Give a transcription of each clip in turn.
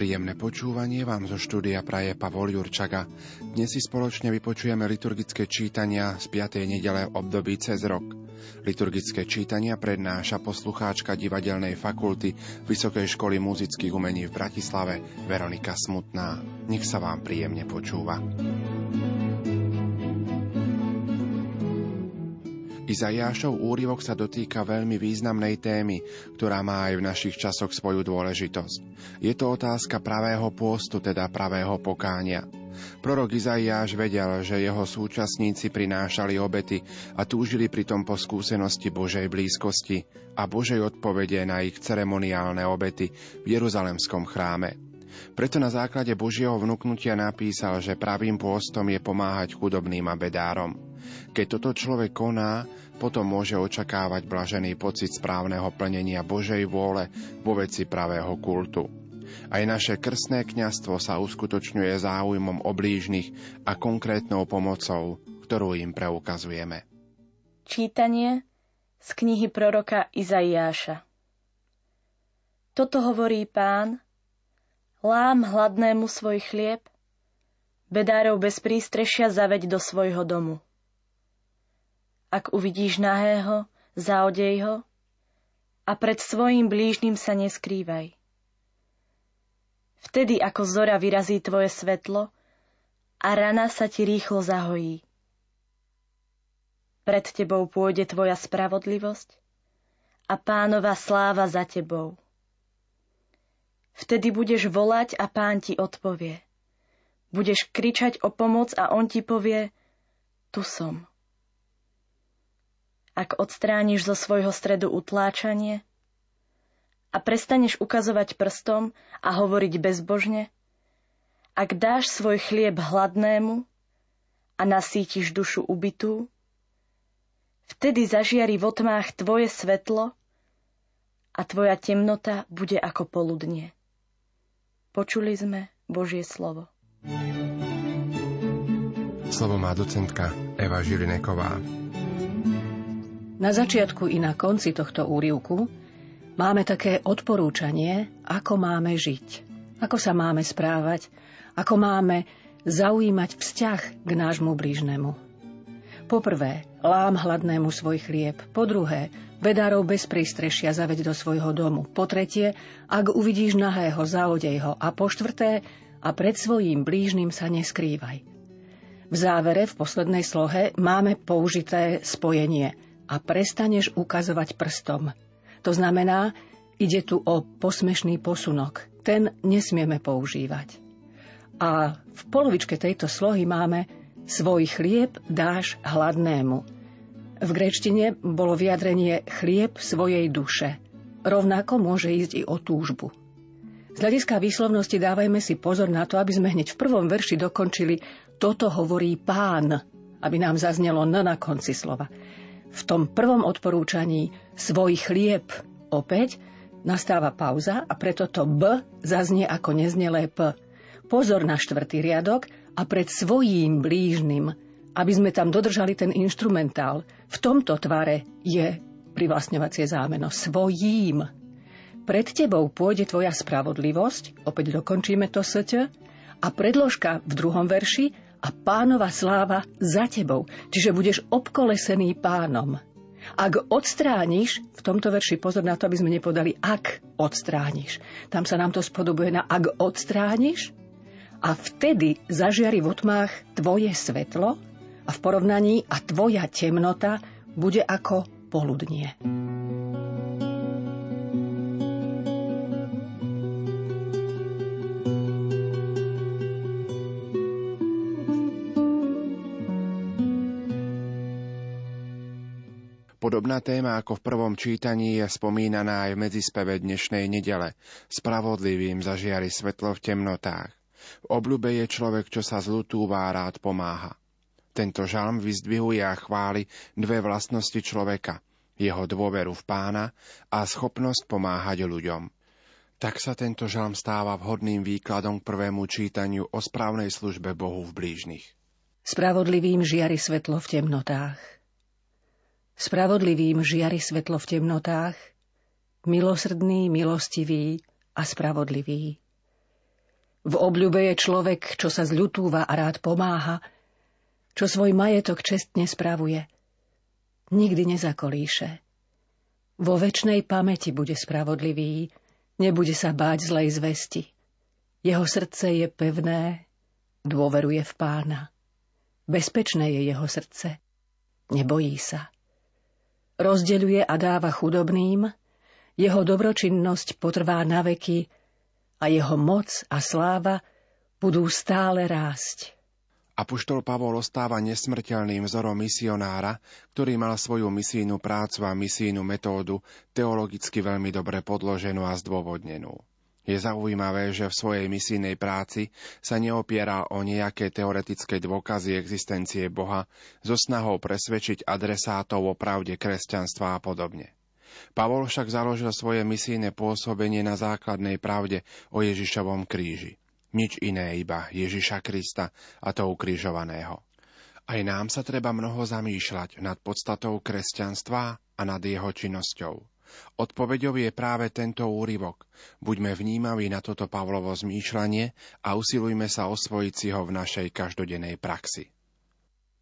Príjemné počúvanie vám zo štúdia praje Pavol Jurčaga. Dnes si spoločne vypočujeme liturgické čítania z 5. nedele v období cez rok. Liturgické čítania prednáša poslucháčka divadelnej fakulty Vysokej školy muzických umení v Bratislave Veronika Smutná. Nech sa vám príjemne počúva. Izajášov úryvok sa dotýka veľmi významnej témy, ktorá má aj v našich časoch svoju dôležitosť. Je to otázka pravého pôstu, teda pravého pokánia. Prorok Izaiáš vedel, že jeho súčasníci prinášali obety a túžili pritom po skúsenosti Božej blízkosti a Božej odpovede na ich ceremoniálne obety v Jeruzalemskom chráme. Preto na základe Božieho vnúknutia napísal, že pravým pôstom je pomáhať chudobným a bedárom. Keď toto človek koná, potom môže očakávať blažený pocit správneho plnenia Božej vôle vo veci pravého kultu. Aj naše krstné kňastvo sa uskutočňuje záujmom oblížnych a konkrétnou pomocou, ktorú im preukazujeme. Čítanie z knihy proroka Izaiáša Toto hovorí pán, lám hladnému svoj chlieb, bedárov bez prístrešia zaveď do svojho domu. Ak uvidíš nahého, zaodej ho a pred svojim blížnym sa neskrývaj. Vtedy ako zora vyrazí tvoje svetlo a rana sa ti rýchlo zahojí. Pred tebou pôjde tvoja spravodlivosť a pánova sláva za tebou. Vtedy budeš volať a pán ti odpovie. Budeš kričať o pomoc a on ti povie, tu som ak odstrániš zo svojho stredu utláčanie a prestaneš ukazovať prstom a hovoriť bezbožne, ak dáš svoj chlieb hladnému a nasítiš dušu ubitú, vtedy zažiari v otmách tvoje svetlo a tvoja temnota bude ako poludnie. Počuli sme Božie slovo. Slovo má docentka Eva Žilineková. Na začiatku i na konci tohto úrivku máme také odporúčanie, ako máme žiť, ako sa máme správať, ako máme zaujímať vzťah k nášmu blížnemu. Poprvé, lám hladnému svoj chlieb. Po druhé, bedárov bez prístrešia zaveď do svojho domu. Po tretie, ak uvidíš nahého, zaodej ho. A po štvrté, a pred svojím blížnym sa neskrývaj. V závere, v poslednej slohe, máme použité spojenie – a prestaneš ukazovať prstom. To znamená, ide tu o posmešný posunok. Ten nesmieme používať. A v polovičke tejto slohy máme svoj chlieb dáš hladnému. V gréčtine bolo vyjadrenie chlieb svojej duše. Rovnako môže ísť i o túžbu. Z hľadiska výslovnosti dávajme si pozor na to, aby sme hneď v prvom verši dokončili toto hovorí pán, aby nám zaznelo n na konci slova v tom prvom odporúčaní svoj chlieb opäť nastáva pauza a preto to B zaznie ako neznelé P. Pozor na štvrtý riadok a pred svojím blížnym, aby sme tam dodržali ten instrumentál. V tomto tvare je privlastňovacie zámeno svojím. Pred tebou pôjde tvoja spravodlivosť, opäť dokončíme to sť, a predložka v druhom verši a pánova sláva za tebou. Čiže budeš obkolesený pánom. Ak odstrániš, v tomto verši pozor na to, aby sme nepodali ak odstrániš. Tam sa nám to spodobuje na ak odstrániš a vtedy zažiari v otmách tvoje svetlo a v porovnaní a tvoja temnota bude ako poludnie. Podobná téma ako v prvom čítaní je spomínaná aj v medzispeve dnešnej nedele. Spravodlivým zažiari svetlo v temnotách. V obľube je človek, čo sa zlutúva a rád pomáha. Tento žalm vyzdvihuje a chváli dve vlastnosti človeka. Jeho dôveru v pána a schopnosť pomáhať ľuďom. Tak sa tento žalm stáva vhodným výkladom k prvému čítaniu o správnej službe Bohu v blížnych. Spravodlivým žiari svetlo v temnotách. Spravodlivým žiari svetlo v temnotách, milosrdný, milostivý a spravodlivý. V obľube je človek, čo sa zľutúva a rád pomáha, čo svoj majetok čestne spravuje. Nikdy nezakolíše. Vo väčšnej pamäti bude spravodlivý, Nebude sa báť zlej zvesti. Jeho srdce je pevné, dôveruje v pána. Bezpečné je jeho srdce, nebojí sa. Rozdeľuje a dáva chudobným, jeho dobročinnosť potrvá na veky a jeho moc a sláva budú stále rásť. Apoštol Pavol ostáva nesmrteľným vzorom misionára, ktorý mal svoju misijnú prácu a misijnú metódu teologicky veľmi dobre podloženú a zdôvodnenú. Je zaujímavé, že v svojej misijnej práci sa neopieral o nejaké teoretické dôkazy existencie Boha so snahou presvedčiť adresátov o pravde kresťanstva a podobne. Pavol však založil svoje misijné pôsobenie na základnej pravde o Ježišovom kríži. Nič iné iba Ježiša Krista a to ukrižovaného. Aj nám sa treba mnoho zamýšľať nad podstatou kresťanstva a nad jeho činnosťou. Odpoveďou je práve tento úryvok. Buďme vnímaví na toto Pavlovo zmýšľanie a usilujme sa osvojiť si ho v našej každodennej praxi.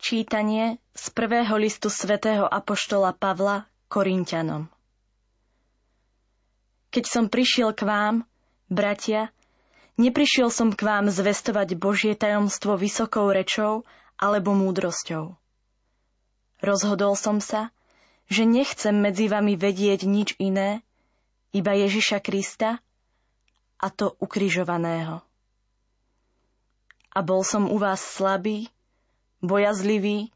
Čítanie z prvého listu svätého Apoštola Pavla Korintianom Keď som prišiel k vám, bratia, Neprišiel som k vám zvestovať Božie tajomstvo vysokou rečou alebo múdrosťou. Rozhodol som sa, že nechcem medzi vami vedieť nič iné, iba Ježiša Krista a to ukrižovaného. A bol som u vás slabý, bojazlivý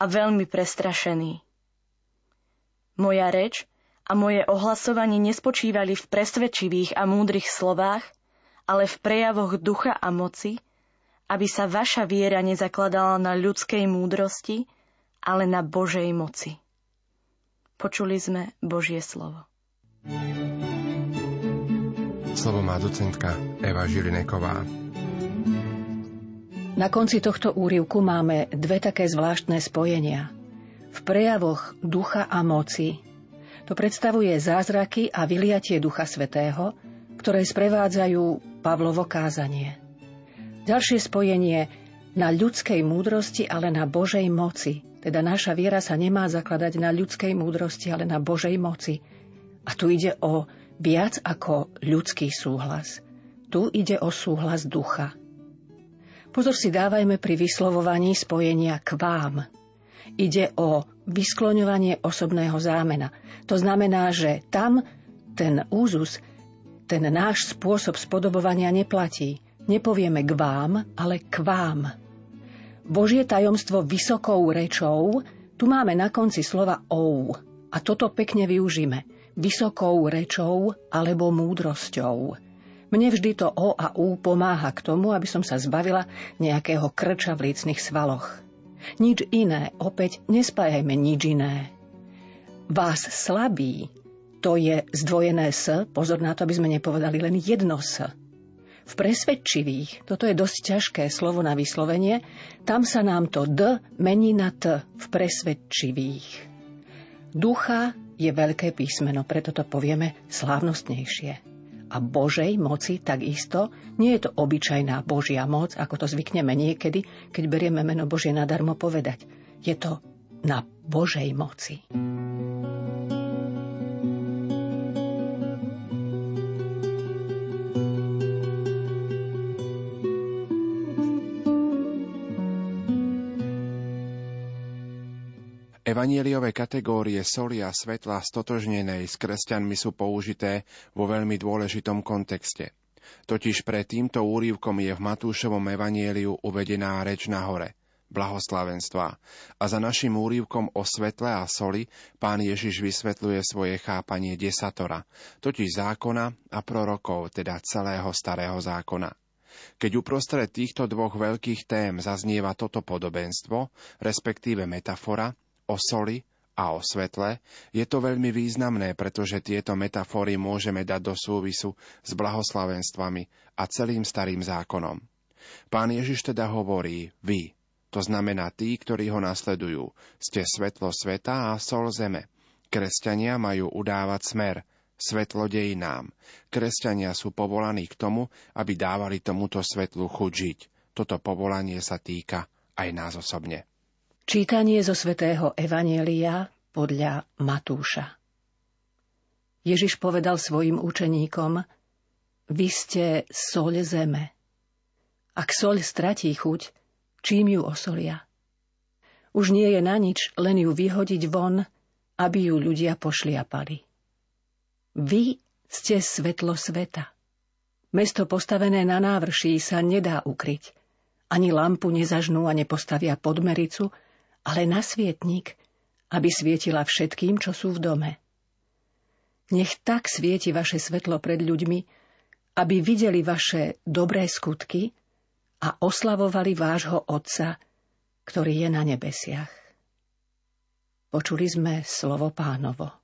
a veľmi prestrašený. Moja reč a moje ohlasovanie nespočívali v presvedčivých a múdrych slovách, ale v prejavoch ducha a moci, aby sa vaša viera nezakladala na ľudskej múdrosti, ale na Božej moci. Počuli sme Božie slovo. Slovo má docentka Eva Žilineková. Na konci tohto úrivku máme dve také zvláštne spojenia. V prejavoch ducha a moci to predstavuje zázraky a vyliatie Ducha Svetého, ktoré sprevádzajú Pavlovo kázanie. Ďalšie spojenie na ľudskej múdrosti, ale na Božej moci. Teda naša viera sa nemá zakladať na ľudskej múdrosti, ale na Božej moci. A tu ide o viac ako ľudský súhlas. Tu ide o súhlas ducha. Pozor si dávajme pri vyslovovaní spojenia k vám. Ide o vyskloňovanie osobného zámena. To znamená, že tam ten úzus ten náš spôsob spodobovania neplatí. Nepovieme k vám, ale k vám. Božie tajomstvo vysokou rečou, tu máme na konci slova ou. A toto pekne využíme. Vysokou rečou alebo múdrosťou. Mne vždy to O a U pomáha k tomu, aby som sa zbavila nejakého krča v lícnych svaloch. Nič iné, opäť nespájajme nič iné. Vás slabí to je zdvojené S, pozor na to, aby sme nepovedali len jedno S. V presvedčivých, toto je dosť ťažké slovo na vyslovenie, tam sa nám to D mení na T v presvedčivých. Ducha je veľké písmeno, preto to povieme slávnostnejšie. A Božej moci takisto nie je to obyčajná Božia moc, ako to zvykneme niekedy, keď berieme meno Božie nadarmo povedať. Je to na Božej moci. Evanieliové kategórie soli a svetla stotožnenej s kresťanmi sú použité vo veľmi dôležitom kontexte. Totiž pre týmto úrivkom je v Matúšovom evanieliu uvedená reč na hore, blahoslavenstva. A za našim úrivkom o svetle a soli pán Ježiš vysvetľuje svoje chápanie desatora, totiž zákona a prorokov, teda celého starého zákona. Keď uprostred týchto dvoch veľkých tém zaznieva toto podobenstvo, respektíve metafora, o soli a o svetle, je to veľmi významné, pretože tieto metafory môžeme dať do súvisu s blahoslavenstvami a celým starým zákonom. Pán Ježiš teda hovorí vy, to znamená tí, ktorí ho nasledujú. Ste svetlo sveta a sol zeme. Kresťania majú udávať smer, svetlo dejinám. Kresťania sú povolaní k tomu, aby dávali tomuto svetlu chuť žiť. Toto povolanie sa týka aj nás osobne. Čítanie zo svätého Evanielia podľa Matúša. Ježiš povedal svojim učeníkom, vy ste soľ zeme. Ak soľ stratí chuť, čím ju osolia? Už nie je na nič, len ju vyhodiť von, aby ju ľudia pošliapali. Vy ste svetlo sveta. Mesto postavené na návrší sa nedá ukryť. Ani lampu nezažnú a nepostavia podmericu, ale na svietnik, aby svietila všetkým, čo sú v dome. Nech tak svieti vaše svetlo pred ľuďmi, aby videli vaše dobré skutky a oslavovali vášho Otca, ktorý je na nebesiach. Počuli sme slovo pánovo.